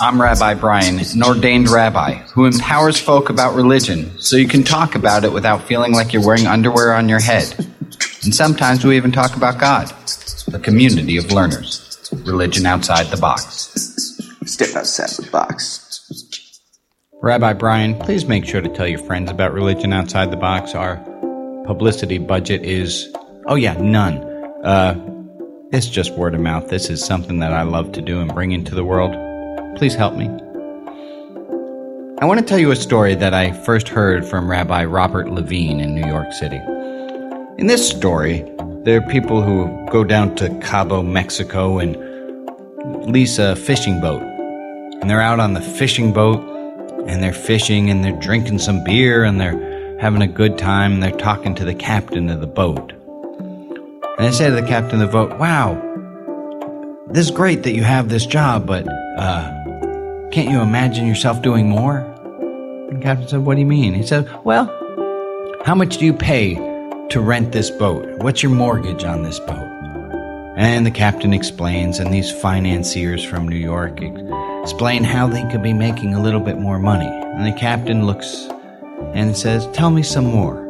I'm Rabbi Brian, an ordained rabbi who empowers folk about religion so you can talk about it without feeling like you're wearing underwear on your head. And sometimes we even talk about God, a community of learners, religion outside the box. Step outside the box. Rabbi Brian, please make sure to tell your friends about religion outside the box. Our publicity budget is, oh yeah, none. Uh, it's just word of mouth. This is something that I love to do and bring into the world. Please help me. I want to tell you a story that I first heard from Rabbi Robert Levine in New York City. In this story, there are people who go down to Cabo, Mexico, and lease a fishing boat. And they're out on the fishing boat, and they're fishing, and they're drinking some beer, and they're having a good time, and they're talking to the captain of the boat. And they say to the captain of the boat, Wow, this is great that you have this job, but uh, can't you imagine yourself doing more? And the captain said, What do you mean? He said, Well, how much do you pay to rent this boat? What's your mortgage on this boat? And the captain explains, and these financiers from New York explain how they could be making a little bit more money. And the captain looks and says, Tell me some more.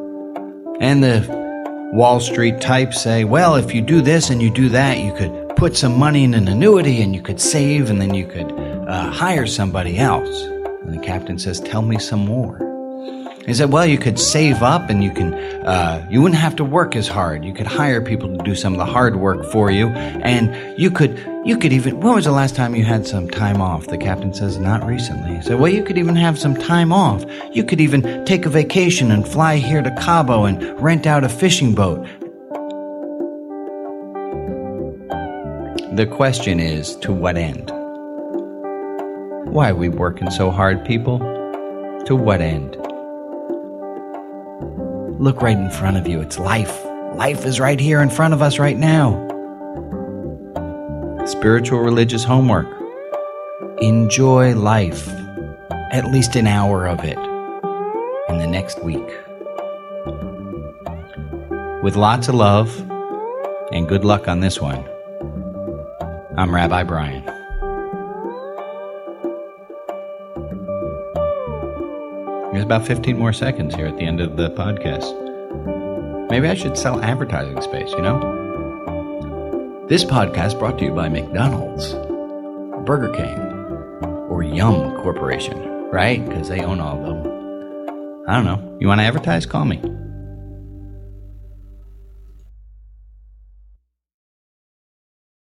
And the Wall Street types say, Well, if you do this and you do that, you could put some money in an annuity and you could save and then you could uh, hire somebody else. And the captain says, Tell me some more. He said, Well, you could save up and you can, uh, you wouldn't have to work as hard. You could hire people to do some of the hard work for you. And you could, you could even, when was the last time you had some time off? The captain says, Not recently. He said, Well, you could even have some time off. You could even take a vacation and fly here to Cabo and rent out a fishing boat. The question is, to what end? Why are we working so hard, people? To what end? Look right in front of you. It's life. Life is right here in front of us right now. Spiritual religious homework. Enjoy life. At least an hour of it in the next week. With lots of love and good luck on this one, I'm Rabbi Brian. There's about 15 more seconds here at the end of the podcast. Maybe I should sell advertising space, you know? This podcast brought to you by McDonald's, Burger King, or Yum Corporation, right? Because they own all of them. I don't know. You want to advertise? Call me.